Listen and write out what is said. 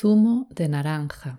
zumo de naranja.